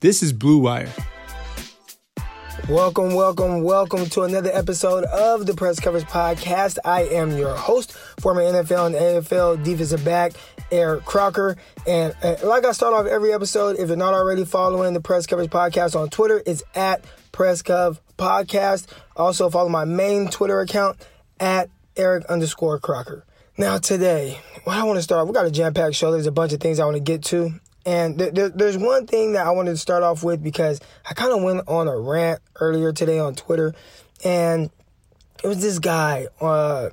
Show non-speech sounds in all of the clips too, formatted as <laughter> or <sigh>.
This is Blue Wire. Welcome, welcome, welcome to another episode of the Press Coverage Podcast. I am your host, former NFL and AFL defensive back, Eric Crocker. And like I start off every episode, if you're not already following the Press Coverage Podcast on Twitter, it's at PressCov Podcast. Also follow my main Twitter account at Eric underscore Crocker. Now today, what I want to start we got a jam-packed show. There's a bunch of things I want to get to. And th- th- there's one thing that I wanted to start off with because I kind of went on a rant earlier today on Twitter, and it was this guy. Uh,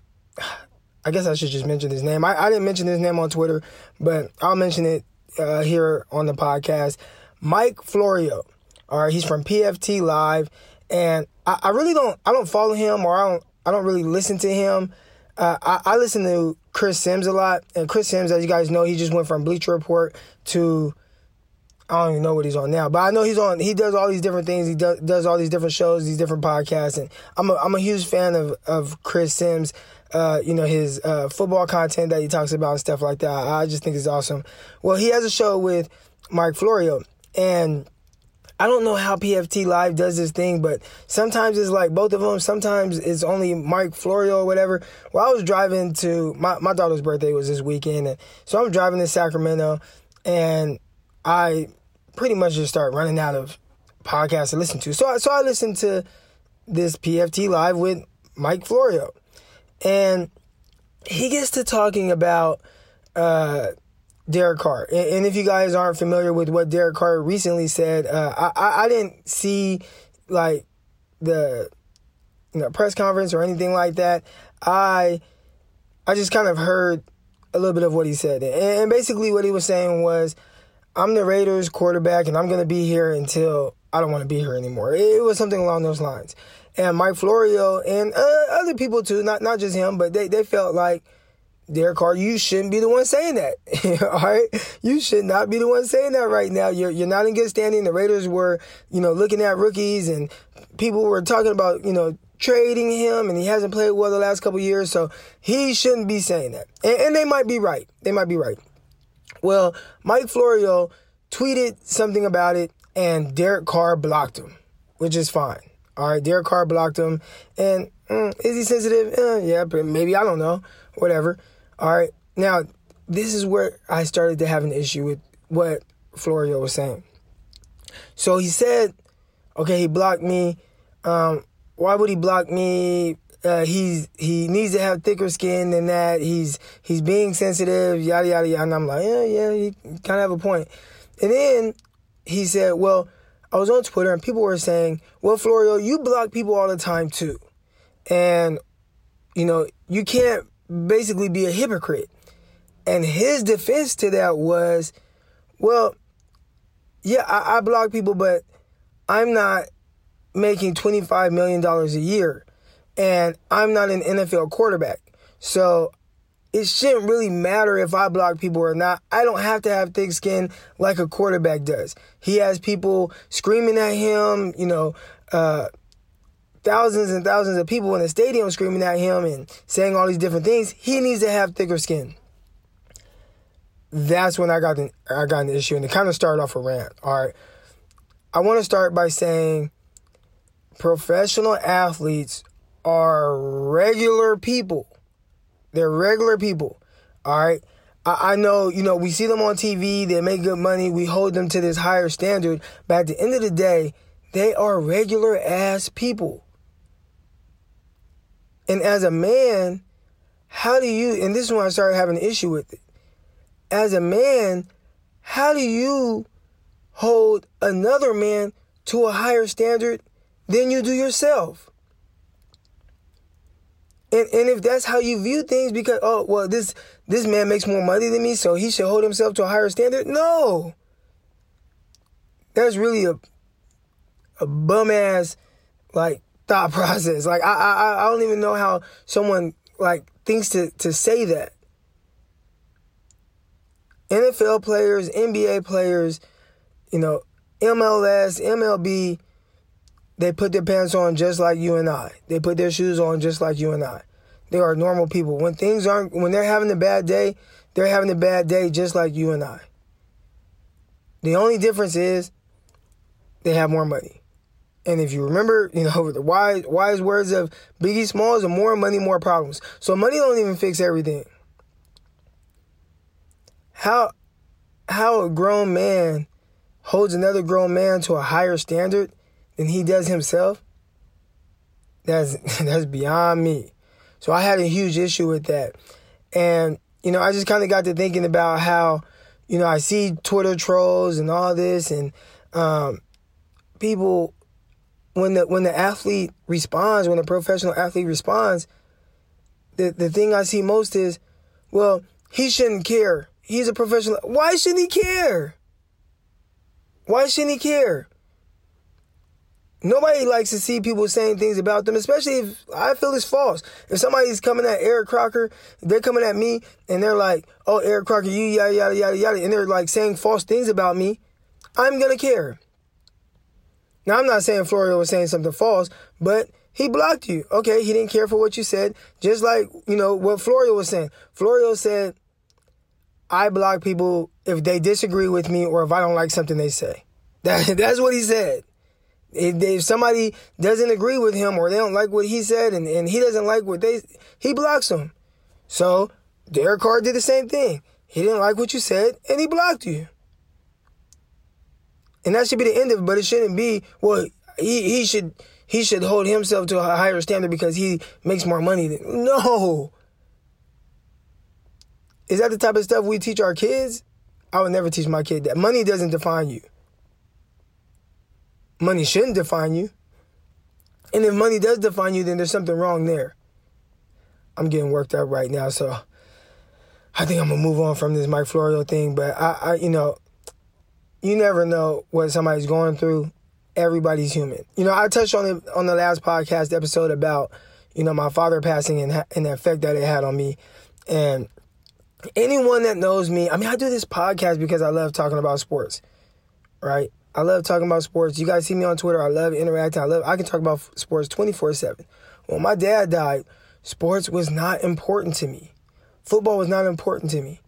I guess I should just mention his name. I, I didn't mention his name on Twitter, but I'll mention it uh, here on the podcast. Mike Florio. All right, he's from PFT Live, and I, I really don't I don't follow him or I don't I don't really listen to him. Uh, I, I, listen to Chris Sims a lot, and Chris Sims, as you guys know, he just went from Bleacher Report to I don't even know what he's on now, but I know he's on. He does all these different things. He does, does all these different shows, these different podcasts, and I'm a, I'm a huge fan of of Chris Sims. Uh, you know his uh, football content that he talks about and stuff like that. I just think it's awesome. Well, he has a show with Mike Florio, and I don't know how PFT Live does this thing, but sometimes it's like both of them. Sometimes it's only Mike Florio or whatever. Well, I was driving to my, my daughter's birthday was this weekend, and so I'm driving to Sacramento, and I pretty much just start running out of podcasts to listen to. So I, so I listened to this PFT Live with Mike Florio, and he gets to talking about. Uh, Derek Carr. And, if you guys aren't familiar with what Derek Carr recently said, uh, I, I didn't see like the you know press conference or anything like that. I I just kind of heard a little bit of what he said, and basically what he was saying was, "I'm the Raiders quarterback, and I'm going to be here until I don't want to be here anymore." It was something along those lines. And Mike Florio and uh, other people too, not not just him, but they they felt like Derek Carr, you shouldn't be the one saying that. <laughs> All right. You should not be the one saying that right now. You're, you're not in good standing. The Raiders were, you know, looking at rookies and people were talking about, you know, trading him and he hasn't played well the last couple years. So he shouldn't be saying that. And, and they might be right. They might be right. Well, Mike Florio tweeted something about it and Derek Carr blocked him, which is fine. All right. Derek Carr blocked him. And mm, is he sensitive? Eh, yeah, but maybe. I don't know. Whatever. All right. Now, this is where I started to have an issue with what Florio was saying. So he said, okay, he blocked me. Um, why would he block me? Uh, he's he needs to have thicker skin than that. He's he's being sensitive, yada yada yada. And I'm like, yeah, yeah, you kind of have a point. And then he said, well, I was on Twitter and people were saying, well, Florio, you block people all the time too, and you know you can't basically be a hypocrite. And his defense to that was, well, yeah, I, I block people, but I'm not making $25 million a year. And I'm not an NFL quarterback. So it shouldn't really matter if I block people or not. I don't have to have thick skin like a quarterback does. He has people screaming at him, you know, uh, thousands and thousands of people in the stadium screaming at him and saying all these different things, he needs to have thicker skin. That's when I got the, I got an issue, and it kind of started off a rant. All right, I want to start by saying professional athletes are regular people. They're regular people. All right. I, I know, you know, we see them on TV, they make good money, we hold them to this higher standard, but at the end of the day, they are regular ass people. And as a man, how do you, and this is when I started having an issue with it. As a man, how do you hold another man to a higher standard than you do yourself? And and if that's how you view things, because oh well, this this man makes more money than me, so he should hold himself to a higher standard. No, that's really a a bum ass like thought <laughs> process. Like I I I don't even know how someone like thinks to to say that. NFL players, NBA players, you know, MLS, MLB, they put their pants on just like you and I. They put their shoes on just like you and I. They are normal people. When things aren't when they're having a bad day, they're having a bad day just like you and I. The only difference is they have more money. And if you remember, you know, <laughs> the wise wise words of Biggie Smalls, the more money, more problems. So money don't even fix everything. How how a grown man holds another grown man to a higher standard than he does himself, that's <laughs> that's beyond me. So I had a huge issue with that. And, you know, I just kind of got to thinking about how, you know, I see Twitter trolls and all this and um, people when the when the athlete responds, when the professional athlete responds, the the thing I see most is, well, he shouldn't care. He's a professional. Why shouldn't he care? Why shouldn't he care? Nobody likes to see people saying things about them, especially if I feel it's false. If somebody's coming at Eric Crocker, they're coming at me and they're like, oh, Eric Crocker, you yada, yada, yada, yada, and they're like saying false things about me, I'm going to care. Now, I'm not saying Florio was saying something false, but he blocked you. Okay, he didn't care for what you said, just like, you know, what Florio was saying. Florio said, I block people if they disagree with me or if I don't like something they say. <laughs> That, that's what he said. If, if somebody doesn't agree with him or they don't like what he said and, and he doesn't like what they, he blocks them. So Derek Carr did the same thing. He didn't like what you said and he blocked you. And that should be the end of it, but it shouldn't be, well, he, he should he should hold himself to a higher standard because he makes more money than no. Is that the type of stuff we teach our kids? I would never teach my kid that. Money doesn't define you. Money shouldn't define you. And if money does define you, then there's something wrong there. I'm getting worked up right now, so I think I'm gonna move on from this Mike Florio thing. But I, I you know, you never know what somebody's going through. Everybody's human. You know, I touched on it on the last podcast episode about you know my father passing and and the effect that it had on me, and anyone that knows me, I mean, I do this podcast because I love talking about sports, right? I love talking about sports. You guys see me on Twitter. I love interacting. I love. I can talk about sports twenty four seven. When my dad died, sports was not important to me. Football was not important to me.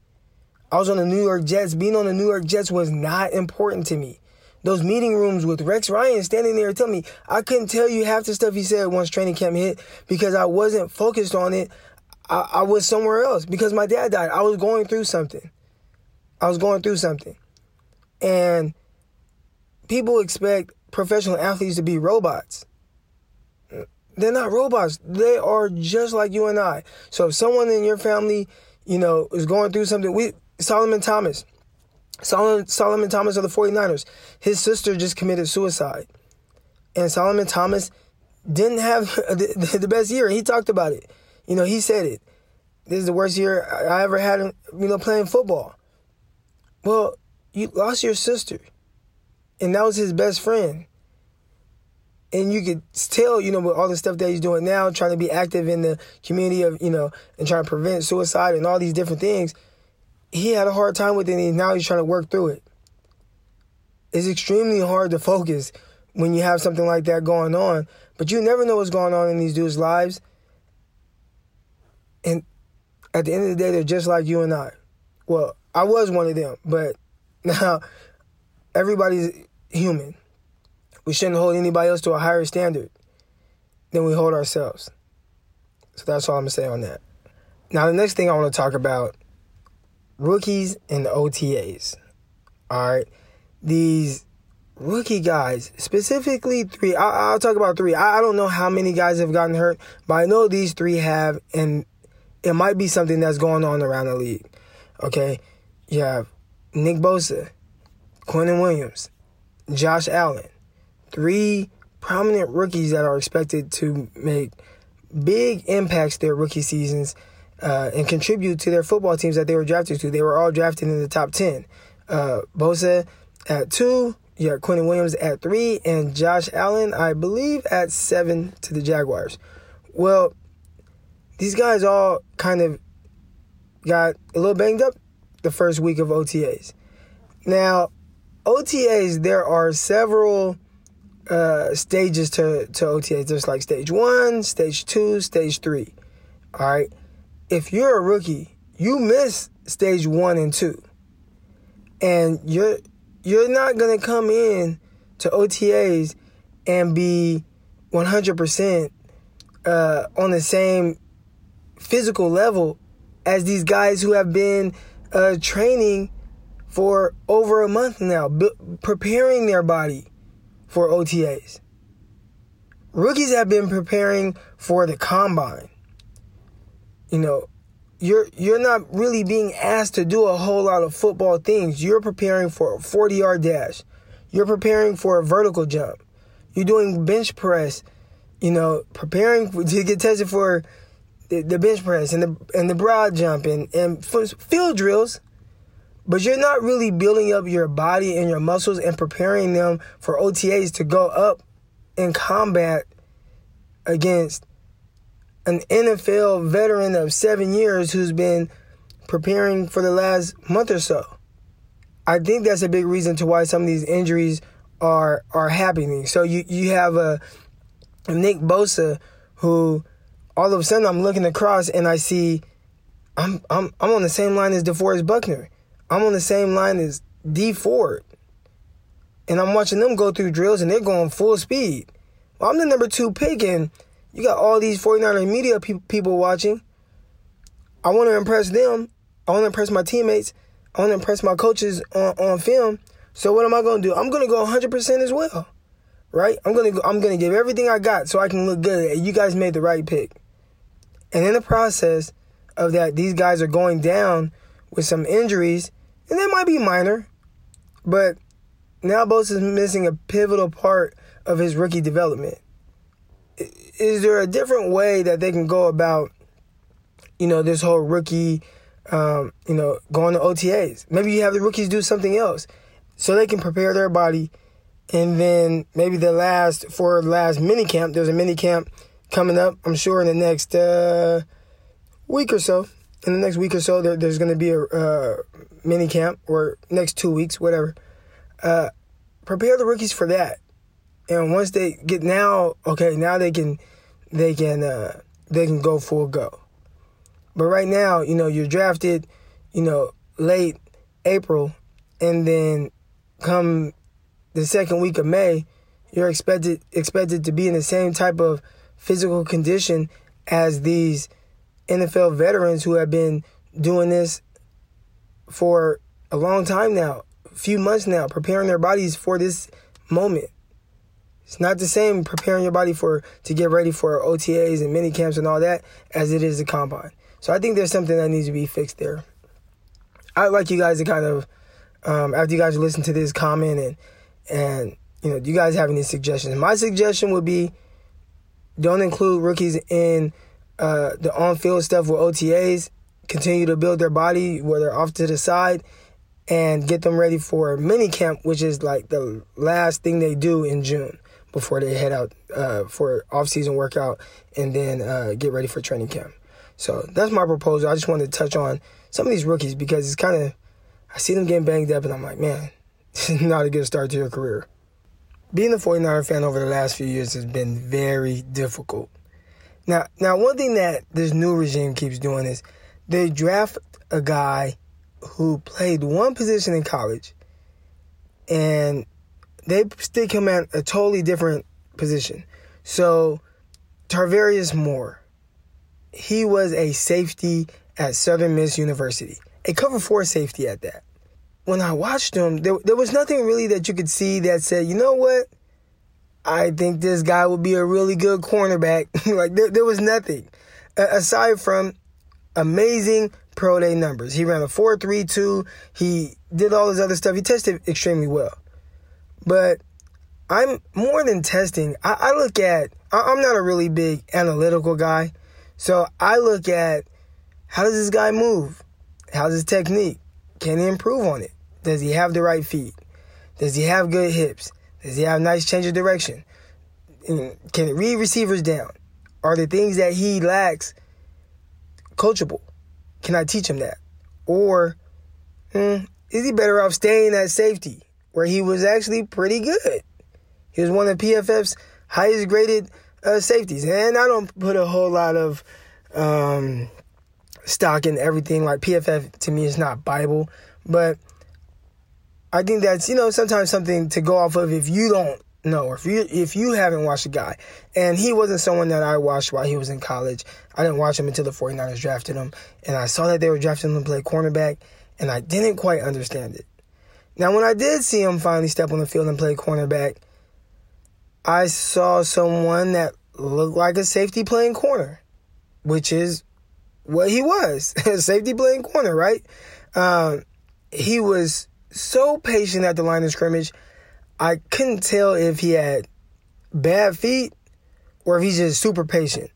I was on the New York Jets. Being on the New York Jets was not important to me. Those meeting rooms with Rex Ryan standing there telling me I couldn't tell you half the stuff he said once training camp hit because I wasn't focused on it. I, I was somewhere else because my dad died. I was going through something. I was going through something. And people expect professional athletes to be robots. They're not robots. They are just like you and I. So if someone in your family, you know, is going through something, we Solomon Thomas. Solomon, Solomon Thomas of the 49ers. His sister just committed suicide. And Solomon Thomas didn't have <laughs> the, the best year. He talked about it. You know, he said it. This is the worst year I ever had, you know, playing football. Well, you lost your sister, and that was his best friend. And you could tell, you know, with all the stuff that he's doing now, trying to be active in the community of, you know, and trying to prevent suicide and all these different things, he had a hard time with it, and now he's trying to work through it. It's extremely hard to focus when you have something like that going on, but you never know what's going on in these dudes' lives. And at the end of the day, they're just like you and I. Well, I was one of them, but <laughs> now everybody's human. We shouldn't hold anybody else to a higher standard than we hold ourselves. So that's all I'm gonna say on that. Now, the next thing I want to talk about rookies and the OTAs. All right, these rookie guys, specifically three. I, will talk about three. I, I don't know how many guys have gotten hurt, but I know these three have, and it might be something that's going on around the league. Okay, you have Nick Bosa, Quinnen Williams, Josh Allen, three prominent rookies that are expected to make big impacts their rookie seasons uh, and contribute to their football teams that they were drafted to. They were all drafted in the top 10. Uh, Bosa at two, you Quinnen Williams at three, and Josh Allen, I believe, at seven to the Jaguars. Well, these guys all kind of got a little banged up the first week of OTAs. Now, OTAs, there are several uh, stages to, to OTAs. There's like stage one, stage two, stage three. All right. If you're a rookie, you miss stage one and two. And you're you're not gonna come in to OTAs and be 100% uh, on the same physical level as these guys who have been uh, training for over a month now, b- preparing their body for OTAs. Rookies have been preparing for the combine. You know, you're you're not really being asked to do a whole lot of football things. You're preparing for a 40 yard dash. You're preparing for a vertical jump. You're doing bench press. You know, preparing <laughs> to get tested for the, the bench press and the and the broad jump and and field drills. But you're not really building up your body and your muscles and preparing them for OTAs to go up in combat against an NFL veteran of seven years who's been preparing for the last month or so. I think that's a big reason to why some of these injuries are are happening. So you you have a, Nick Bosa who all of a sudden I'm looking across and I see I'm I'm I'm on the same line as DeForest Buckner. I'm on the same line as D Ford. And I'm watching them go through drills and they're going full speed. Well, I'm the number two pick and you got all these 49er media pe- people watching. I want to impress them. I want to impress my teammates. I want to impress my coaches on, on film. So what am I going to do? I'm going to go 100% as well. Right? I'm going to I'm going to give everything I got so I can look good. You guys made the right pick. And in the process of that, these guys are going down with some injuries, and they might be minor, but now Bosa is missing a pivotal part of his rookie development is there a different way that they can go about, you know, this whole rookie, um, you know, going to OTAs? Maybe you have the rookies do something else so they can prepare their body. And then maybe the last, for the last mini camp, there's a mini camp coming up, I'm sure, in the next uh, week or so. In the next week or so, there, there's going to be a uh, mini camp or next two weeks, whatever. Uh, prepare the rookies for that and once they get now, okay, now they can they can uh, they can go full go. But right now, you know, you're drafted, you know, late April, and then come the second week of May, you're expected expected to be in the same type of physical condition as these NFL veterans who have been doing this for a long time now, a few months now, preparing their bodies for this moment. It's not the same preparing your body for to get ready for OTAs and mini camps and all that as it is the combine. So I think there's something that needs to be fixed there. I'd like you guys to kind of um, after you guys listen to this comment and and you know, do you guys have any suggestions? My suggestion would be don't include rookies in uh, the on-field stuff with OTAs. Continue to build their body where they're off to the side and get them ready for mini camp, which is like the last thing they do in June before they head out uh, for off-season workout and then uh, get ready for training camp. So that's my proposal. I just wanted to touch on some of these rookies because it's kind of I see them getting banged up and I'm like, man, <laughs> this is not a good start to your career. Being a 49er fan over the last few years has been very difficult. Now, now one thing that this new regime keeps doing is they draft a guy who played one position in college and they stick him at a totally different position. So, Tarvarius Moore, he was a safety at Southern Miss University, a cover four safety at that. When I watched him, there, there was nothing really that you could see that said, you know what? I think this guy would be a really good cornerback. <laughs> like, there, there was nothing aside from amazing pro day numbers. He ran a 4.32. He did all this other stuff. He tested extremely well. But I'm more than testing. I, I look at, I, I'm not a really big analytical guy. So I look at how does this guy move? How's his technique? Can he improve on it? Does he have the right feet? Does he have good hips? Does he have nice change of direction? Can he read receivers down? Are the things that he lacks coachable? Can I teach him that? Or hmm, is he better off staying at safety? Where he was actually pretty good. He was one of PFF's highest graded uh, safeties. And I don't put a whole lot of um, stock in everything. Like PFF to me is not Bible, but I think that's you know sometimes something to go off of if you don't know or if you if you haven't watched a guy. And he wasn't someone that I watched while he was in college. I didn't watch him until the 49ers drafted him, and I saw that they were drafting him to play cornerback, and I didn't quite understand it. Now, when I did see him finally step on the field and play cornerback, I saw someone that looked like a safety playing corner, which is what he was <laughs> A safety playing corner, right? Um, he was so patient at the line of scrimmage. I couldn't tell if he had bad feet or if he's just super patient.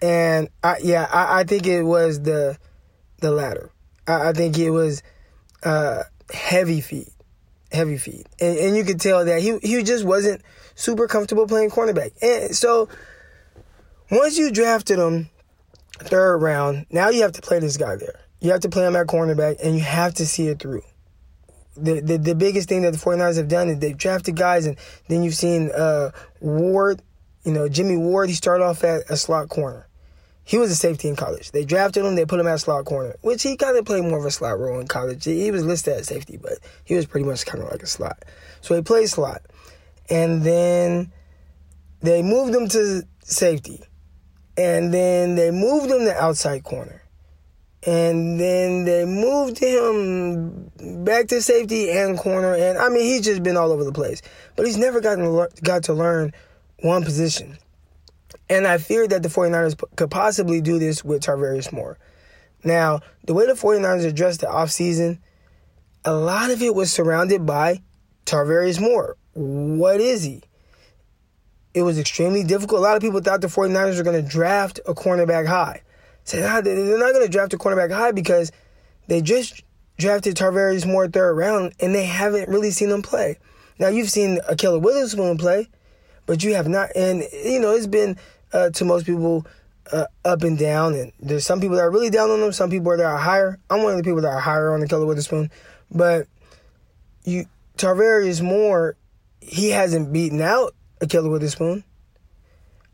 And I, yeah, I, I think it was the the latter. I, I think it was uh, heavy feet, heavy feet, and, and you could tell that he he just wasn't super comfortable playing cornerback. And so once you drafted him third round, now you have to play this guy there. You have to play him at cornerback, and you have to see it through. The, the, the biggest thing that the 49ers have done is they've drafted guys, and then you've seen uh, Ward, you know, Jimmy Ward, he started off at a slot corner. He was a safety in college. They drafted him, they put him at slot corner, which he kind of played more of a slot role in college. He was listed as safety, but he was pretty much kind of like a slot. So he played slot. And then they moved him to safety. And then they moved him to outside corner. And then they moved him back to safety and corner. And I mean, he's just been all over the place. But he's never gotten got to learn one position. And I fear that the 49ers could possibly do this with Tarvarius Moore. Now, the way the 49ers addressed the offseason, a lot of it was surrounded by Tarvarius Moore. What is he? It was extremely difficult. A lot of people thought the 49ers were going to draft a cornerback high. Said, nah, they're not going to draft a cornerback high because they just drafted Tarvarius Moore third round and they haven't really seen him play. Now, you've seen Ahkello Witherspoon play, but you have not. And, you know, it's been uh, to most people uh, up and down. And there's some people that are really down on them, some people that are higher. I'm one of the people that are higher on Ahkello Witherspoon. But you Tarvarius Moore he hasn't beaten out Ahkello Witherspoon.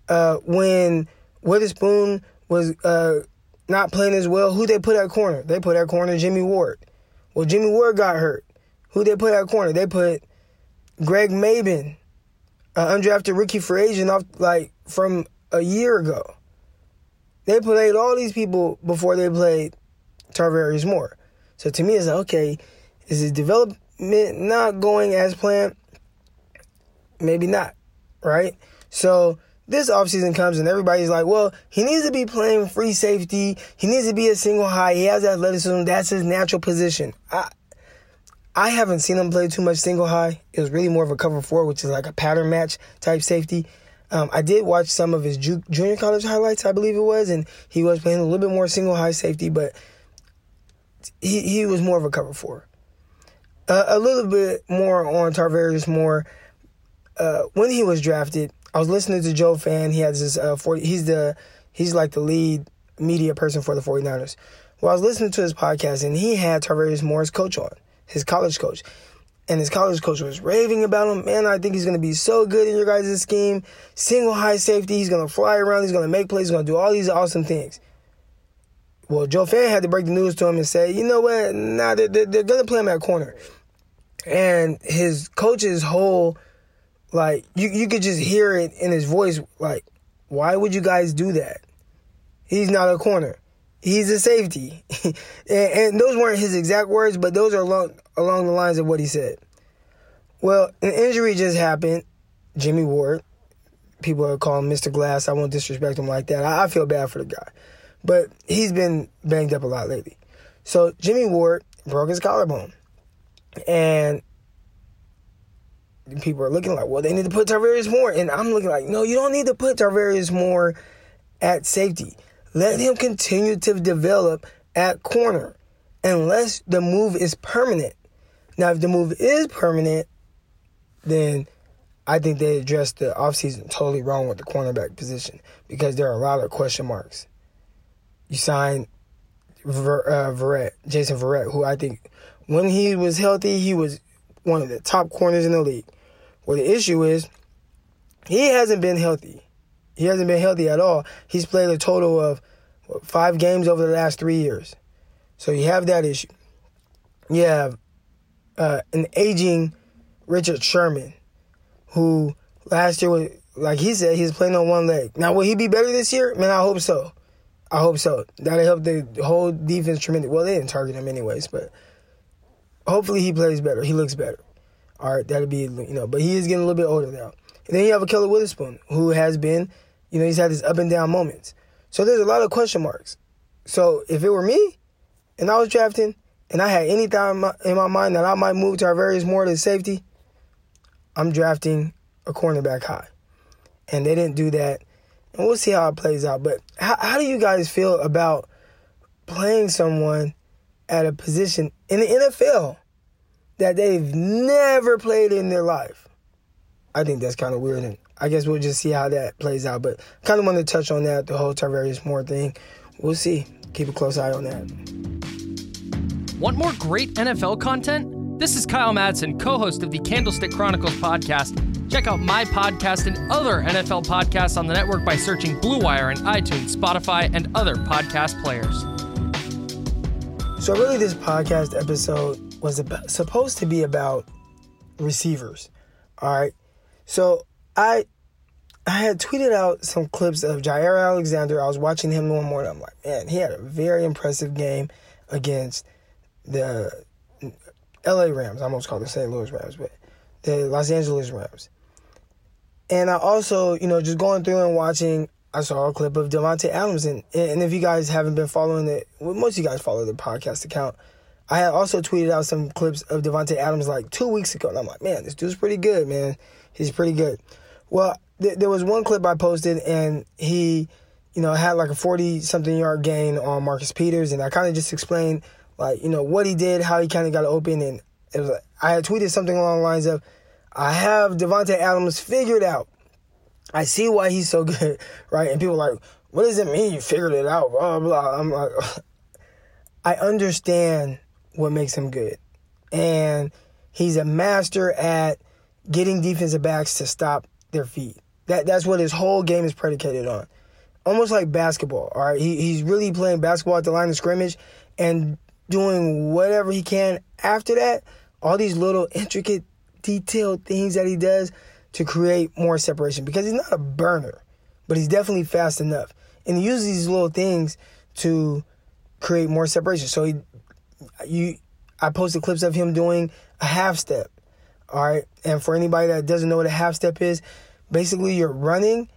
Uh, when Witherspoon was uh, not playing as well, who they put at corner? They put at corner Jimmy Ward. Well, Jimmy Ward got hurt. Who they put at corner? They put Greg Mabin, an undrafted rookie for agent off like from a year ago. They played all these people before they played Tarvarius Moore. So to me, it's like, okay, is his development not going as planned? maybe not, right? So this offseason comes and everybody's like, well, he needs to be playing free safety. He needs to be a single high. He has athleticism. That's his natural position. I I haven't seen him play too much single high. It was really more of a cover four, which is like a pattern match type safety. Um, I did watch some of his ju- junior college highlights, I believe it was, and he was playing a little bit more single high safety, but he, he was more of a cover four. Uh, a little bit more on Tarvarius Moore uh, when he was drafted, I was listening to Joe Fann. He has this uh, 40, he's the he's like the lead media person for the 49ers. Well, I was listening to his podcast and he had Tarvarius Moore's coach on, his college coach. And his college coach was raving about him. Man, I think he's going to be so good in your guys' scheme. Single high safety. He's going to fly around. He's going to make plays. He's going to do all these awesome things. Well, Joe Fann had to break the news to him and say, you know what? Nah, they're, they're going to play him at corner. And his coach's whole like you you could just hear it in his voice like why would you guys do that? He's not a corner. He's a safety. <laughs> and, and, those weren't his exact words, but those are along along the lines of what he said. Well, an injury just happened. Jimmy Ward. People are calling Mr. Glass. I won't disrespect him like that. I, I feel bad for the guy. But he's been banged up a lot lately. So Jimmy Ward broke his collarbone. And people are looking like, well, they need to put Tarvarius Moore. And I'm looking like, no, you don't need to put Tarvarius Moore at safety. Let him continue to develop at corner unless the move is permanent. Now, if the move is permanent, then I think they addressed the offseason totally wrong with the cornerback position because there are a lot of question marks. You signed Ver, uh, Verrett, Jason Verrett, who I think when he was healthy, he was one of the top corners in the league. Well, the issue is he hasn't been healthy. He hasn't been healthy at all. He's played a total of five games over the last three years. So you have that issue. You have uh, an aging Richard Sherman, who last year was like he said he's playing on one leg. Now will he be better this year? Man, I hope so. I hope so. That'll help the whole defense tremendously. Well, they didn't target him anyways, but hopefully he plays better. He looks better. All right, that'll be you know. But he is getting a little bit older now. And then you have a Ahkello Witherspoon who has been, you know, he's had his up and down moments. So there's a lot of question marks. So if it were me, and I was drafting, and I had any time in my mind that I might move Tarvarius Moore to safety, I'm drafting a cornerback high. And they didn't do that. And we'll see how it plays out. But how, how do you guys feel about playing someone at a position in the NFL that they've never played in their life? I think that's kind of weird. And I guess we'll just see how that plays out. But kind of want to touch on that, the whole Tarvarius Moore thing. We'll see. Keep a close eye on that. Want more great NFL content? This is Kyle Madsen, co host of the Candlestick Chronicles podcast. Check out my podcast and other NFL podcasts on the network by searching Blue Wire in iTunes, Spotify, and other podcast players. So, really, this podcast episode was about, supposed to be about receivers. All right. So, I I had tweeted out some clips of Jaire Alexander. I was watching him one morning. I'm like, man, he had a very impressive game against the LA Rams. I almost called the St. Louis Rams, but the Los Angeles Rams. And I also, you know, just going through and watching, I saw a clip of Davante Adams. And, and if you guys haven't been following it, well, most of you guys follow the podcast account. I had also tweeted out some clips of Davante Adams like two weeks ago. And I'm like, man, this dude's pretty good, man. He's pretty good. Well, th- there was one clip I posted, and he, you know, had like a 40 something yard gain on Marcus Peters. And I kind of just explained, like, you know, what he did, how he kind of got open. And it was, I had tweeted something along the lines of, I have Davante Adams figured out. I see why he's so <laughs> good, right? And people like, what does it mean you figured it out? Blah, blah. I'm like, <laughs> I understand what makes him good. And he's a master at getting defensive backs to stop their feet. That that's what his whole game is predicated on. Almost like basketball. All right, he, he's really playing basketball at the line of scrimmage and doing whatever he can after that. All these little intricate, detailed things that he does to create more separation because he's not a burner, but he's definitely fast enough. And he uses these little things to create more separation. So he, you, I posted clips of him doing a half step. All right, and for anybody that doesn't know what a half step is, basically you're running,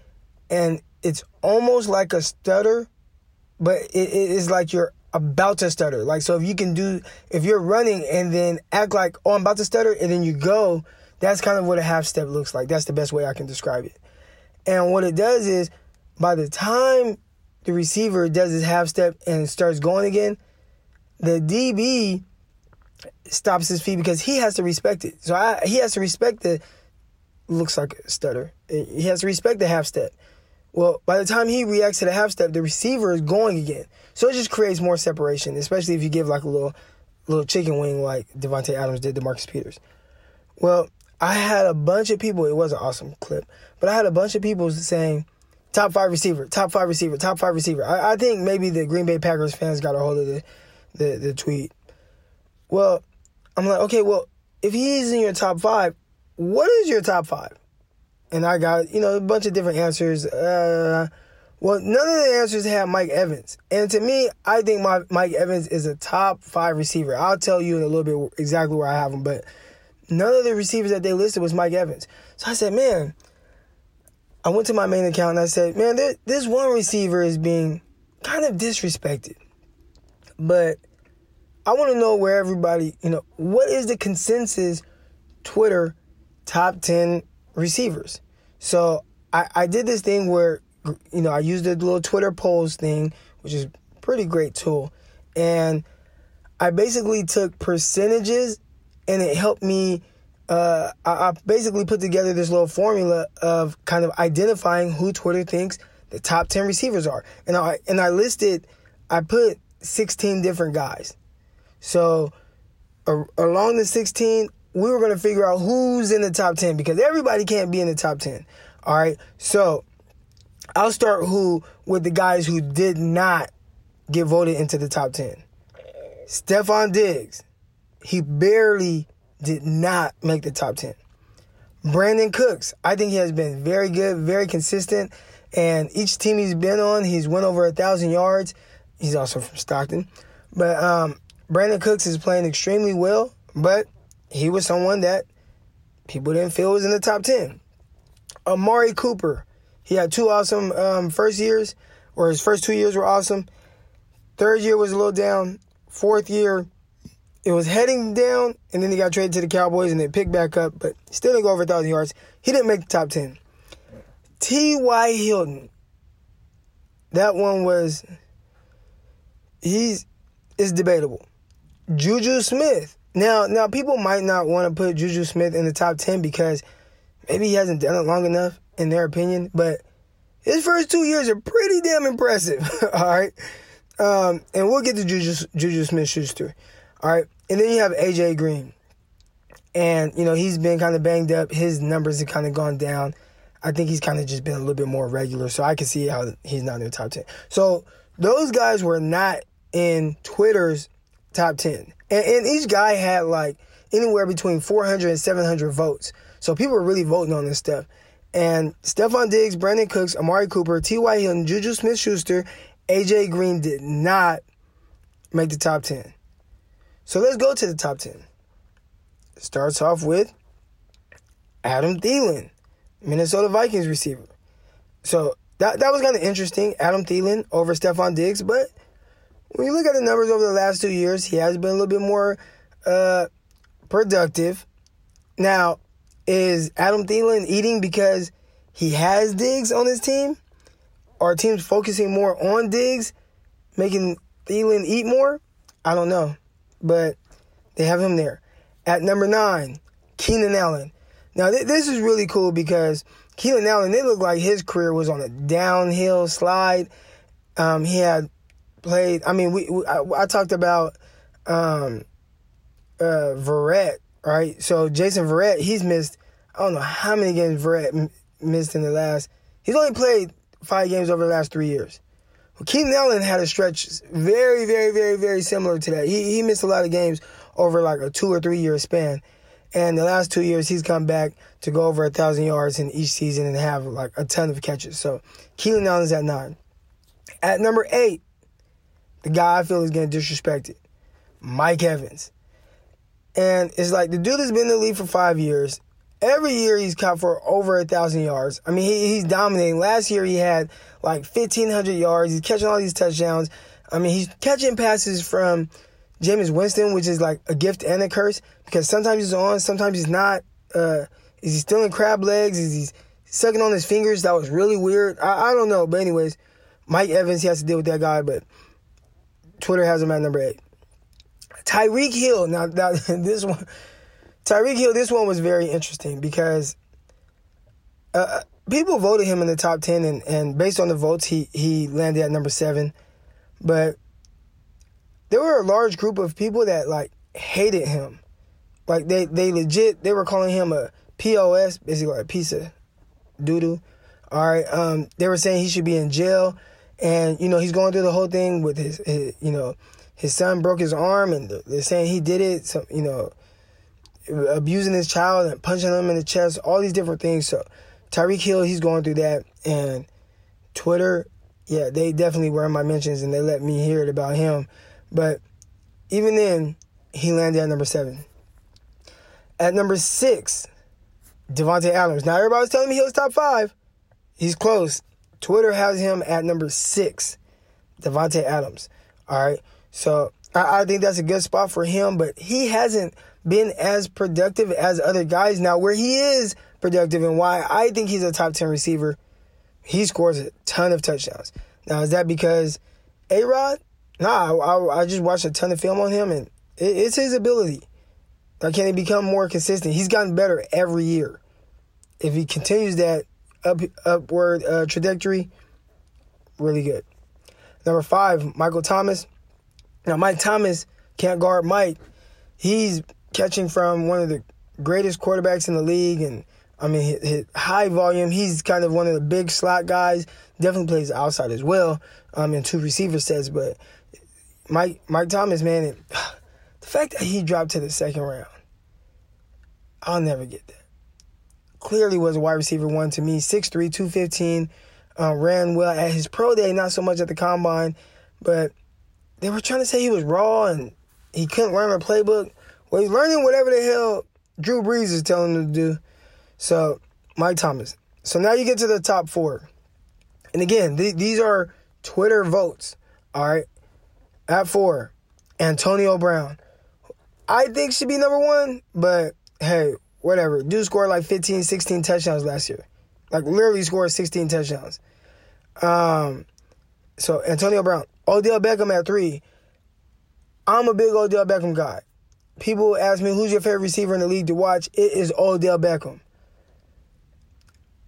and it's almost like a stutter, but it, it is like you're about to stutter. Like so, if you can do, if you're running and then act like oh I'm about to stutter, and then you go, that's kind of what a half step looks like. That's the best way I can describe it. And what it does is, by the time the receiver does his half step and starts going again, the DB stops his feet because he has to respect it. So I, he has to respect the looks like a stutter. He has to respect the half step. Well, by the time he reacts to the half step, the receiver is going again. So it just creates more separation, especially if you give like a little little chicken wing like Davante Adams did to Marcus Peters. Well, I had a bunch of people, it was an awesome clip, but I had a bunch of people saying top five receiver, top five receiver, top five receiver. I, I think maybe the Green Bay Packers fans got a hold of the, the, the tweet. Well, I'm like, okay, well, if he's in your top five, what is your top five? And I got, you know, a bunch of different answers. Uh, well, none of the answers had Mike Evans. And to me, I think my, Mike Evans is a top five receiver. I'll tell you in a little bit exactly where I have him, but none of the receivers that they listed was Mike Evans. So I said, man, I went to my main account and I said, man, there, this one receiver is being kind of disrespected. But I want to know where everybody, you know, what is the consensus Twitter top 10 receivers? So I, I did this thing where, you know, I used the little Twitter polls thing, which is pretty great tool. And I basically took percentages and it helped me. Uh, I, I basically put together this little formula of kind of identifying who Twitter thinks the top 10 receivers are. And I, and I listed, I put 16 different guys. So along the 16, we were going to figure out who's in the top 10 because everybody can't be in the top 10. All right. So I'll start who with the guys who did not get voted into the top 10. Stefon Diggs. He barely did not make the top 10. Brandin Cooks, I think he has been very good, very consistent. And each team he's been on, he's went over a thousand yards. He's also from Stockton. But um, Brandin Cooks is playing extremely well, but he was someone that people didn't feel was in the top 10. Amari Cooper, he had two awesome um, first years, or his first two years were awesome. Third year was a little down. Fourth year, it was heading down, and then he got traded to the Cowboys, and they picked back up, but still didn't go over 1,000 yards. He didn't make the top 10. T.Y. Hilton, that one was, he's, is debatable. Juju Smith. Now, now people might not want to put Juju Smith in the top 10 because maybe he hasn't done it long enough, in their opinion, but his first two years are pretty damn impressive, <laughs> all right? Um, and we'll get to Juju, Juju Smith Schuster. All right. And then you have AJ Green. And, you know, he's been kind of banged up. His numbers have kind of gone down. I think he's kind of just been a little bit more regular. So I can see how he's not in the top 10. So those guys were not in Twitter's top 10. And, and each guy had like anywhere between 400 and 700 votes. So people were really voting on this stuff. And Stefon Diggs, Brandin Cooks, Amari Cooper, T.Y. Hilton, Juju Smith Schuster, AJ Green did not make the top 10. So let's go to the top 10. Starts off with Adam Thielen, Minnesota Vikings receiver. So that, that was kind of interesting. Adam Thielen over Stefon Diggs, but when you look at the numbers over the last two years, he has been a little bit more uh, productive. Now, is Adam Thielen eating because he has Diggs on his team? Are teams focusing more on Diggs, making Thielen eat more? I don't know but they have him there. At number nine, Keenan Allen. Now, th- this is really cool because Keenan Allen, it looked like his career was on a downhill slide. Um, he had played, I mean, we, we I, I, talked about um, uh, Verrett, right? So Jason Verrett, he's missed, I don't know how many games Verrett m- missed in the last, he's only played five games over the last three years. Well, Keenan Allen had a stretch very, very, very, very similar to that. He, he missed a lot of games over like a two or three year span. And the last two years, he's come back to go over a thousand yards in each season and have like a ton of catches. So Keenan Allen's at nine. At number eight, the guy I feel is getting disrespected, Mike Evans. And it's like the dude has been in the league for five years. Every year he's caught for over a thousand yards. I mean, he, he's dominating. Last year he had like 1,500 yards. He's catching all these touchdowns. I mean, he's catching passes from Jameis Winston, which is like a gift and a curse because sometimes he's on, sometimes he's not. Uh, is he still in crab legs? Is he sucking on his fingers? That was really weird. I, I don't know. But, anyways, Mike Evans, he has to deal with that guy, but Twitter has him at number eight. Tyreek Hill. Now, now <laughs> this one, Tyreek Hill, this one was very interesting because uh, people voted him in the top 10 and, and based on the votes he, he landed at number 7 but there were a large group of people that like hated him like they, they legit they were calling him a pos basically like a piece of doo-doo all right um, they were saying he should be in jail and you know he's going through the whole thing with his, his you know his son broke his arm and they're saying he did it so you know abusing his child and punching him in the chest all these different things so Tyreek Hill, he's going through that, and Twitter, yeah, they definitely were in my mentions, and they let me hear it about him. But even then, he landed at number seven. At number six, Davante Adams. Now everybody's telling me he was top five. He's close. Twitter has him at number six, Davante Adams. All right, so I, I think that's a good spot for him, but he hasn't been as productive as other guys. Now, where he is productive and why I think he's a top 10 receiver. He scores a ton of touchdowns. Now, is that because A Rod? Nah, I, I, just watched a ton of film on him and it, it's his ability. Now, can he become more consistent? He's gotten better every year. If he continues that up upward uh, trajectory, really good. Number five, Michael Thomas. Now, Mike Thomas can't guard Mike. He's catching from one of the greatest quarterbacks in the league and I mean, his, his high volume. He's kind of one of the big slot guys. Definitely plays outside as well. Um, in two receiver sets. But Mike Mike Thomas, man, it, <sighs> the fact that he dropped to the second round, I'll never get that. Clearly was a wide receiver one to me. 6'3", 215. Uh, ran well at his pro day, not so much at the combine, but they were trying to say he was raw and he couldn't learn a playbook. Well, he's learning whatever the hell Drew Brees is telling him to do. So, Mike Thomas. So now you get to the top four. And again, th- these are Twitter votes. All right. At four, Antonio Brown. I think should be number one, but hey, whatever. Dude scored like 15, 16 touchdowns last year. Like literally scored 16 touchdowns. Um, so Antonio Brown, Odell Beckham at three. I'm a big Odell Beckham guy. People ask me who's your favorite receiver in the league to watch. It is Odell Beckham.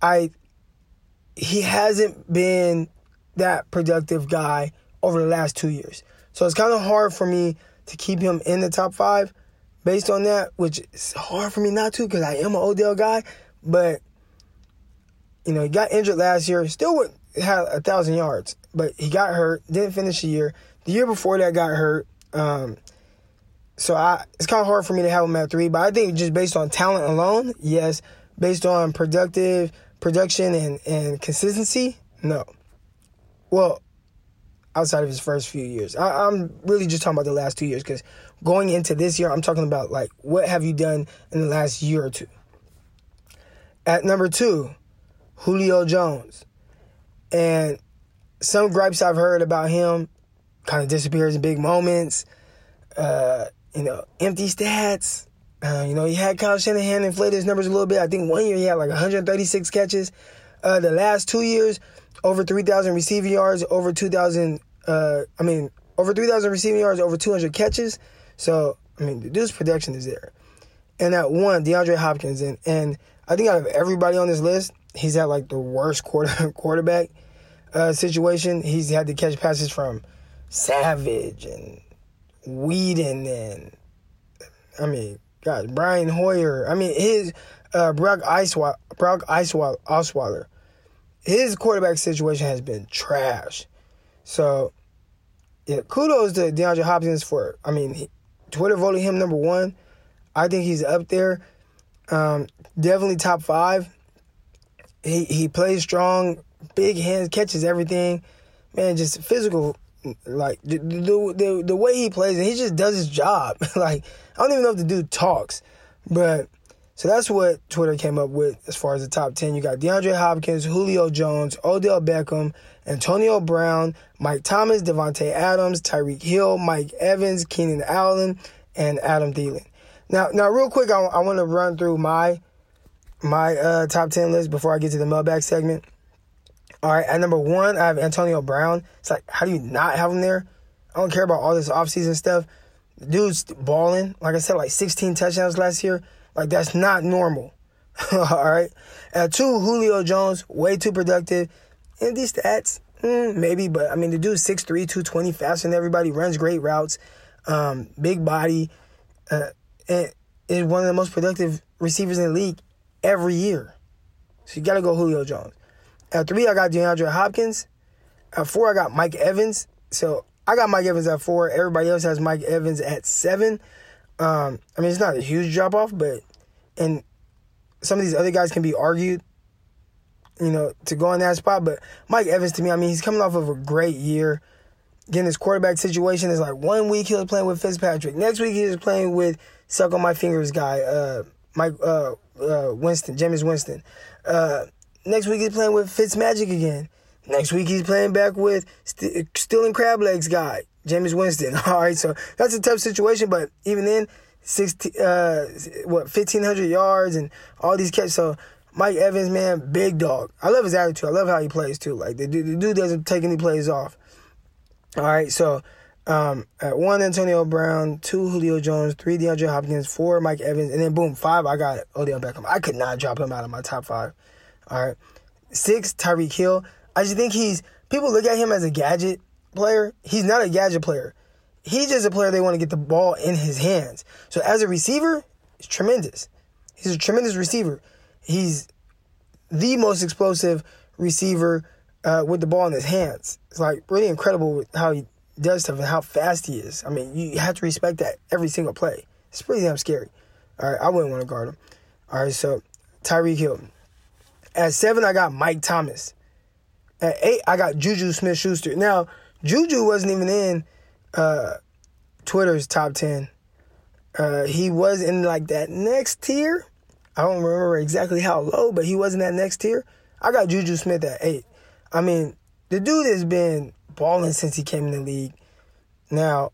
I he hasn't been that productive guy over the last two years. So it's kind of hard for me to keep him in the top five based on that, which is hard for me not to because I am an Odell guy. But, you know, he got injured last year, still had a thousand yards, but he got hurt, didn't finish the year. The year before that got hurt. Um, so I, it's kind of hard for me to have him at three, but I think just based on talent alone, yes. Based on productive production and, and consistency, no. Well, outside of his first few years. I, am really just talking about the last two years because going into this year, I'm talking about like what have you done in the last year or two. At number two, Julio Jones. And some gripes I've heard about him kind of disappears in big moments. Uh, you know, empty stats. Uh, you know, he had Kyle Shanahan inflate his numbers a little bit. I think one year he had like 136 catches. Uh, the last two years, over 3,000 receiving yards, over 2,000, uh, I mean, over 3,000 receiving yards, over 200 catches. So, I mean, dude's production is there. And that one, DeAndre Hopkins, and, and I think out of everybody on this list, he's had like the worst quarter, <laughs> quarterback uh, situation. He's had to catch passes from Savage and Weeden and, I mean, God, Brian Hoyer. I mean, his uh, Brock Osweiler, Brock Osweiler his quarterback situation has been trash. So, yeah, kudos to DeAndre Hopkins for, I mean, he, Twitter voted him number one. I think he's up there. Um, definitely top five. He he plays strong, big hands, catches everything. Man, just physical. Like the the the, the way he plays, and he just does his job. <laughs> like I don't even know if the dude talks, but so that's what Twitter came up with as far as the top 10. You got DeAndre Hopkins, Julio Jones, Odell Beckham, Antonio Brown, Mike Thomas, Davante Adams, Tyreek Hill, Mike Evans, Keenan Allen, and Adam Thielen. Now, now, real quick, I, I want to run through my my uh, top 10 list before I get to the mailbag segment. All right, at number one, I have Antonio Brown. It's like, how do you not have him there? I don't care about all this offseason stuff. dude's balling. Like I said, like 16 touchdowns last year. Like that's not normal. <laughs> All right. At two, Julio Jones, way too productive. And these stats, mm, maybe, but I mean, the dude's 6'3", 220, faster than everybody, runs great routes, um, big body, uh, and is one of the most productive receivers in the league every year. So you got to go Julio Jones. At three, I got DeAndre Hopkins. At four, I got Mike Evans. So I got Mike Evans at four. Everybody else has Mike Evans at seven. Um, I mean, it's not a huge drop off, but and some of these other guys can be argued, you know, to go in that spot. But Mike Evans, to me, I mean, he's coming off of a great year. Again, his quarterback situation is like one week he was playing with Fitzpatrick, next week he was playing with suck on my fingers guy, uh, Mike uh, uh, Winston, Jameis Winston. Uh, next week he's playing with Fitzmagic again. Next week he's playing back with st- stealing crab legs guy, Jameis Winston. <laughs> All right, so that's a tough situation, but even then, sixty uh, what fifteen hundred yards and all these catches. So Mike Evans, man, big dog. I love his attitude. I love how he plays too. Like the, the dude doesn't take any plays off. All right, so um, at one Antonio Brown, two Julio Jones, three DeAndre Hopkins, four Mike Evans, and then boom, five I got Odell Beckham. I could not drop him out of my top five. All right, six Tyreek Hill. I just think he's people look at him as a gadget player. He's not a gadget player. He's just a player they want to get the ball in his hands. So as a receiver, he's tremendous. He's a tremendous receiver. He's the most explosive receiver uh, with the ball in his hands. It's like really incredible how he does stuff and how fast he is. I mean, you have to respect that every single play. It's pretty damn scary. All right, I wouldn't want to guard him. All right, so Tyreek Hill. At seven, I got Mike Thomas. At eight, I got Juju Smith Schuster. Now, Juju wasn't even in uh, Twitter's top 10. Uh, he was in like that next tier. I don't remember exactly how low, but he was in that next tier. I got Juju Smith at eight. I mean, the dude has been balling since he came in the league. Now,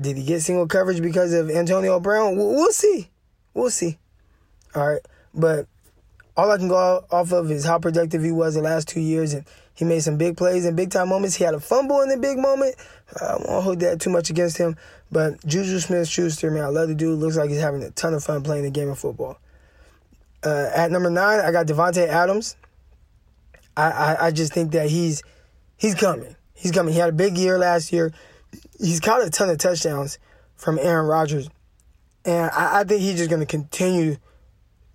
did he get single coverage because of Antonio Brown? We'll see. We'll see. All right. But all I can go off of is how productive he was the last two years. And he made some big plays and big time moments. He had a fumble in the big moment. I won't hold that too much against him. But Juju Smith Schuster, man, I love the dude. Looks like he's having a ton of fun playing the game of football. Uh, at number nine, I got Davante Adams. I, I, I just think that he's he's coming. He's coming. He had a big year last year. He's caught a ton of touchdowns from Aaron Rodgers. And I, I think he's just going to continue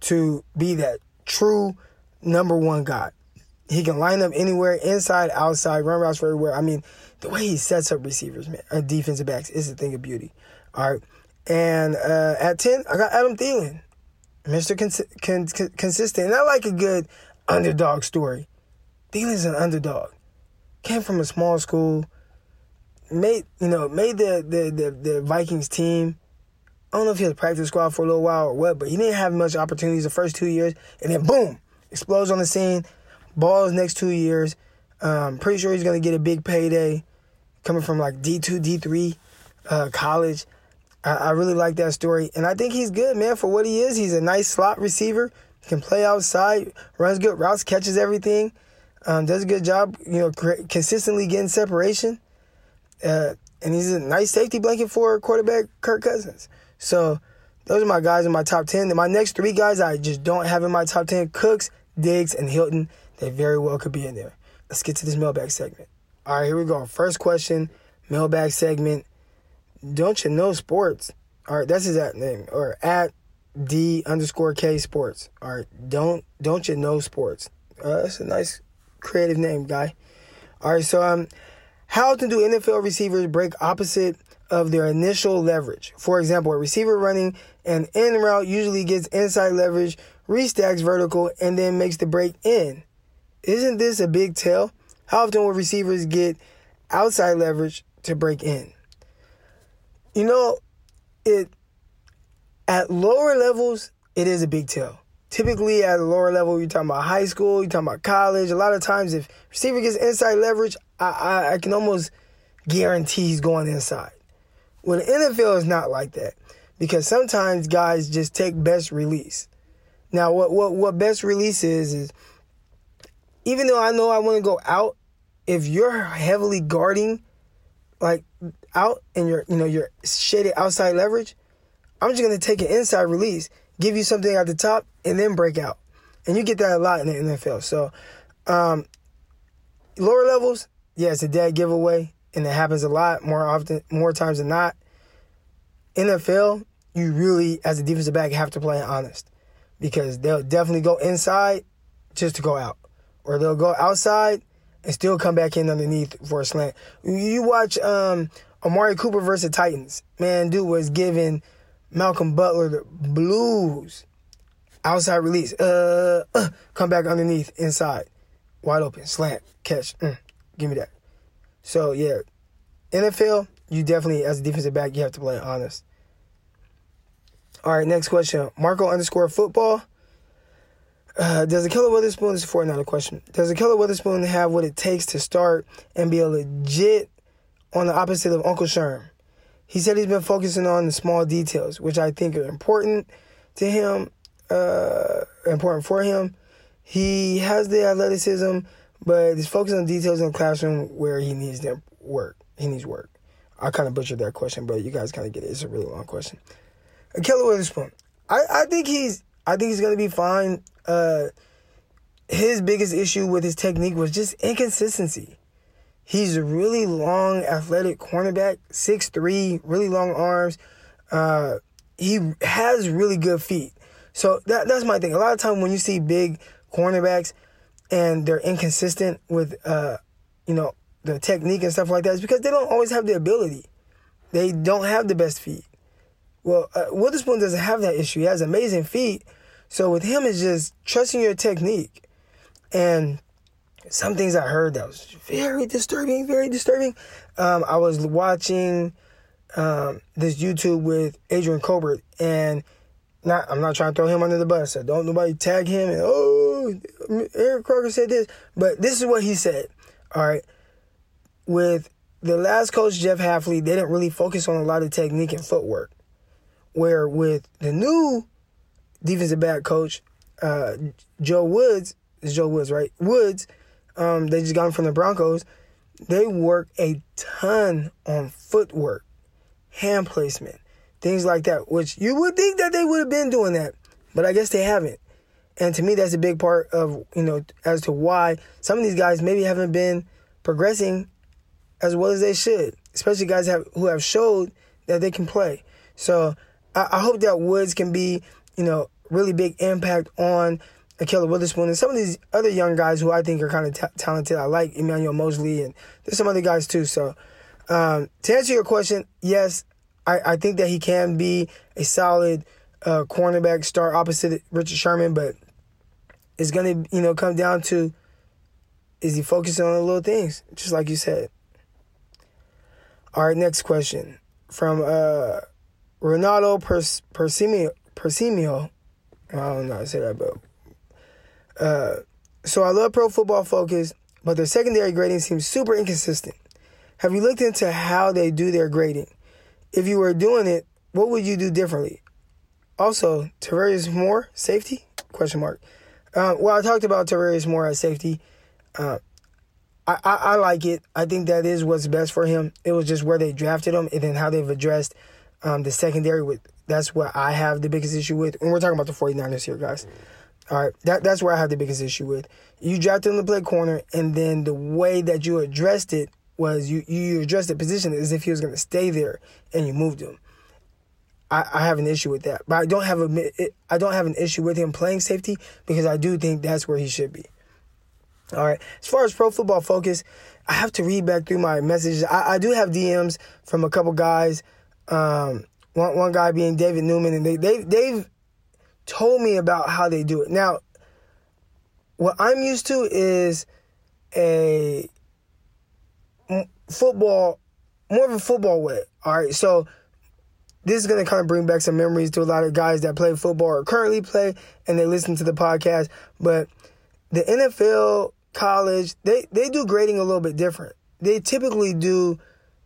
to be that true number one guy. He can line up anywhere, inside, outside, run routes for everywhere. I mean, the way he sets up receivers, man, uh, defensive backs is a thing of beauty. All right. And uh, at 10, I got Adam Thielen, Mr. Cons- con- consistent. And I like a good underdog story. Thielen's an underdog. Came from a small school, made you know made the, the the, the Vikings team. I don't know if he was practice squad for a little while or what, but he didn't have much opportunities the first two years, and then boom, explodes on the scene. Balls next two years. Um, pretty sure he's gonna get a big payday, coming from like D two D three uh, college. I, I really like that story, and I think he's good, man, for what he is. He's a nice slot receiver. He can play outside, runs good routes, catches everything. Um, does a good job, you know, consistently getting separation. Uh, and he's a nice safety blanket for quarterback Kirk Cousins. So those are my guys in my top 10. And my next three guys I just don't have in my top 10 Cooks, Diggs, and Hilton. They very well could be in there. Let's get to this mailbag segment. All right, here we go. First question, mailbag segment. Don't you know sports? All right, that's his at name or at D underscore K sports. All right, don't don't you know sports? Uh, that's a nice creative name, guy. All right, so um, how often do NFL receivers break opposite of their initial leverage? For example, a receiver running an in route usually gets inside leverage, restacks vertical, and then makes the break in. Isn't this a big tell? How often will receivers get outside leverage to break in? You know, it at lower levels, it is a big tell typically at a lower level, you're talking about high school, you're talking about college. A lot of times, if receiver gets inside leverage, I, I, I can almost guarantee he's going inside. Well, the NFL is not like that because sometimes guys just take best release. Now, what what what best release is is even though I know I want to go out, if you're heavily guarding, like out and you're you know you're shaded outside leverage, I'm just gonna take an inside release give you something at the top, and then break out. And you get that a lot in the NFL. So, um, lower levels, yeah, it's a dead giveaway, and it happens a lot more often, more times than not. NFL, you really, as a defensive back, have to play honest because they'll definitely go inside just to go out, or they'll go outside and still come back in underneath for a slant. You watch um, Amari Cooper versus Titans, man, dude was giving Malcolm Butler the blues. Outside release. Uh, uh, come back underneath, inside. Wide open. Slant. Catch. Mm, give me that. So, yeah. NFL, you definitely, as a defensive back, you have to play honest. All right, next question. Marco underscore football. Uh, does Ahkello Witherspoon, this is for another question. Does Ahkello Witherspoon have what it takes to start and be a legit on the opposite of Uncle Sherm? He said he's been focusing on the small details, which I think are important to him, uh, important for him. He has the athleticism, but he's focused on details in the classroom where he needs to work. He needs work. I kind of butchered that question, but you guys kind of get it. It's a really long question. Ahkello Witherspoon. I, I think he's I think he's gonna be fine. Uh, his biggest issue with his technique was just inconsistency. He's a really long, athletic cornerback, 6'3", really long arms. Uh, he has really good feet. So that that's my thing. A lot of time when you see big cornerbacks and they're inconsistent with uh, you know, the technique and stuff like that, it's because they don't always have the ability. They don't have the best feet. Well, uh, Witherspoon doesn't have that issue. He has amazing feet. So with him, it's just trusting your technique. And some things I heard that was very disturbing, very disturbing. Um, I was watching um, this YouTube with Adrian Colbert, and not I'm not trying to throw him under the bus. So don't nobody tag him and oh Eric Crocker said this, but this is what he said. All right, with the last coach Jeff Hafley, they didn't really focus on a lot of technique and footwork. Where with the new defensive back coach, uh, Joe Woods, is Joe Woods, right? Woods, um, they just got him from the Broncos. They work a ton on footwork, hand placement, things like that, which you would think that they would have been doing that, but I guess they haven't. And to me, that's a big part of, you know, as to why some of these guys maybe haven't been progressing as well as they should, especially guys have, who have showed that they can play. So I, I hope that Woods can be, you know, really big impact on Ahkello Witherspoon and some of these other young guys who I think are kind of t- talented. I like Emmanuel Moseley and there's some other guys too. So um, to answer your question, yes, I, I think that he can be a solid uh, cornerback star opposite Richard Sherman, but it's gonna you know come down to is he focusing on the little things, just like you said. All right, next question from uh, Ronaldo Pers- Persimio. Persimio. I don't know how to say that, but uh, so I love Pro Football Focus, but their secondary grading seems super inconsistent. Have you looked into how they do their grading? If you were doing it, what would you do differently? Also, Tarvarius Moore, safety? Question mark. Uh, well, I talked about Tarvarius Moore at safety. Uh, I, I, I, like it. I think that is what's best for him. It was just where they drafted him and then how they've addressed um, the secondary. With That's what I have the biggest issue with. And we're talking about the 49ers here, guys. All right, that, that's where I have the biggest issue with. You drafted him to play corner, and then the way that you addressed it was you, you addressed the position as if he was going to stay there, and you moved him. I, I have an issue with that, but I don't have a I don't have an issue with him playing safety because I do think that's where he should be. All right. As far as pro football focus, I have to read back through my messages. I, I do have DMs from a couple guys. Um, one one guy being David Newman, and they they they've told me about how they do it. Now, what I'm used to is a football, more of a football way. All right, so this is going to kind of bring back some memories to a lot of guys that play football or currently play and they listen to the podcast. But the NFL, college, they, they do grading a little bit different. They typically do,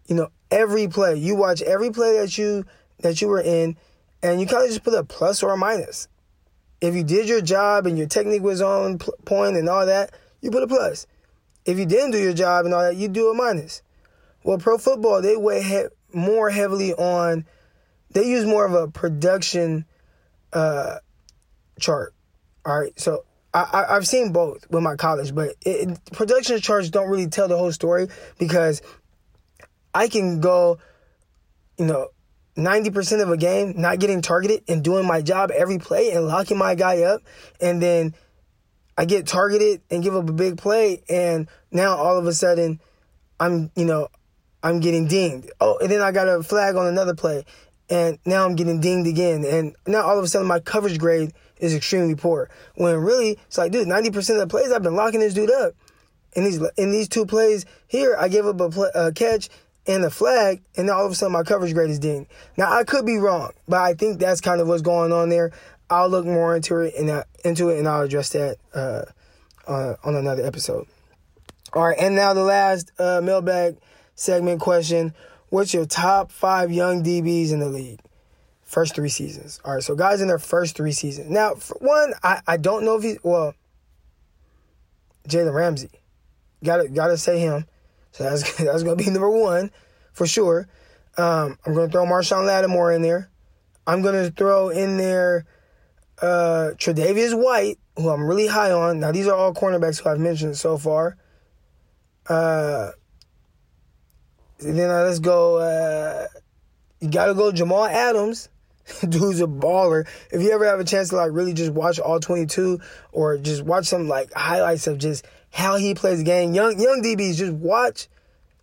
you know, every play. You watch every play that you that you were in, and you kind of just put a plus or a minus. If you did your job and your technique was on point and all that, you put a plus. If you didn't do your job and all that, you do a minus. Well, pro football, they weigh he- more heavily on, they use more of a production uh, chart. All right. So I I, have seen both with my college, but it, production charts don't really tell the whole story because I can go, you know, 90% of a game not getting targeted and doing my job every play and locking my guy up and then I get targeted and give up a big play and now all of a sudden I'm, you know, I'm getting dinged. Oh, and then I got a flag on another play and now I'm getting dinged again and now all of a sudden my coverage grade is extremely poor. When really it's like, dude, 90% of the plays I've been locking this dude up. In these in these two plays here, I gave up a, play, a catch and the flag, and all of a sudden my coverage grade is dinged. Now I could be wrong, but I think that's kind of what's going on there. I'll look more into it and uh, into it, and I'll address that uh, uh, on another episode. All right, and now the last uh, mailbag segment question: What's your top five young DBs in the league? First three seasons. All right, so guys in their first three seasons. Now, one, I, I don't know if he well, Jalen Ramsey, gotta gotta say him. So that's <laughs> that's gonna be number one for sure. Um, I'm gonna throw Marshon Lattimore in there. I'm gonna throw in there uh, Tre'Davious White, who I'm really high on. Now these are all cornerbacks who I've mentioned so far. Uh, then uh, let's go. Uh, you gotta go Jamal Adams. <laughs> Dude's a baller. If you ever have a chance to like really just watch all 22 or just watch some like highlights of just how he plays the game, young young DBs, just watch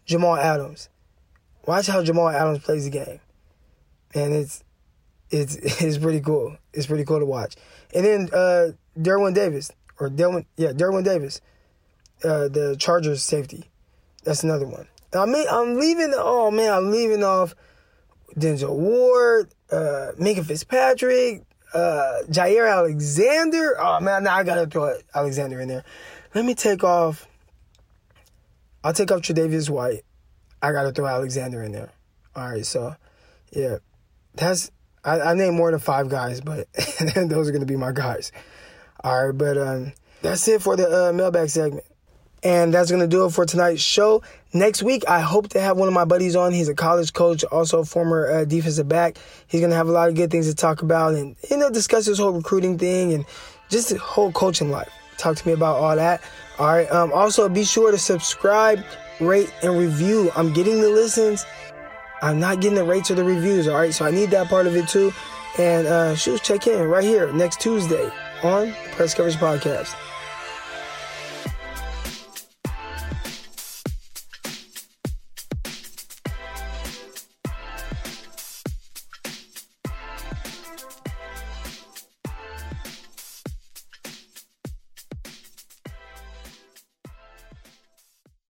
Jamal Adams. Watch how Jamal Adams plays the game, and it's it's <laughs> it's pretty cool. It's pretty cool to watch. And then uh, Derwin Davis or Derwin, yeah, Derwin Davis, uh, the Chargers safety. That's another one. I mean, I'm leaving. Oh man, I'm leaving off Denzel Ward, uh, Minkah Fitzpatrick, uh, Jaire Alexander. Oh man, now I gotta throw Alexander in there. Let me take off. I'll take off Tre'Davious White. I gotta throw Alexander in there. All right, so yeah, that's I, I named more than five guys, but <laughs> those are gonna be my guys. All right, but um, that's it for the uh, mailbag segment. And that's going to do it for tonight's show. Next week, I hope to have one of my buddies on. He's a college coach, also a former uh, defensive back. He's going to have a lot of good things to talk about and, you know, discuss his whole recruiting thing and just the whole coaching life. Talk to me about all that. All right. Um, also, be sure to subscribe, rate, and review. I'm getting the listens. I'm not getting the rates or the reviews. All right. So I need that part of it too. And uh, shoot, check in right here next Tuesday on Press Coverage Podcast.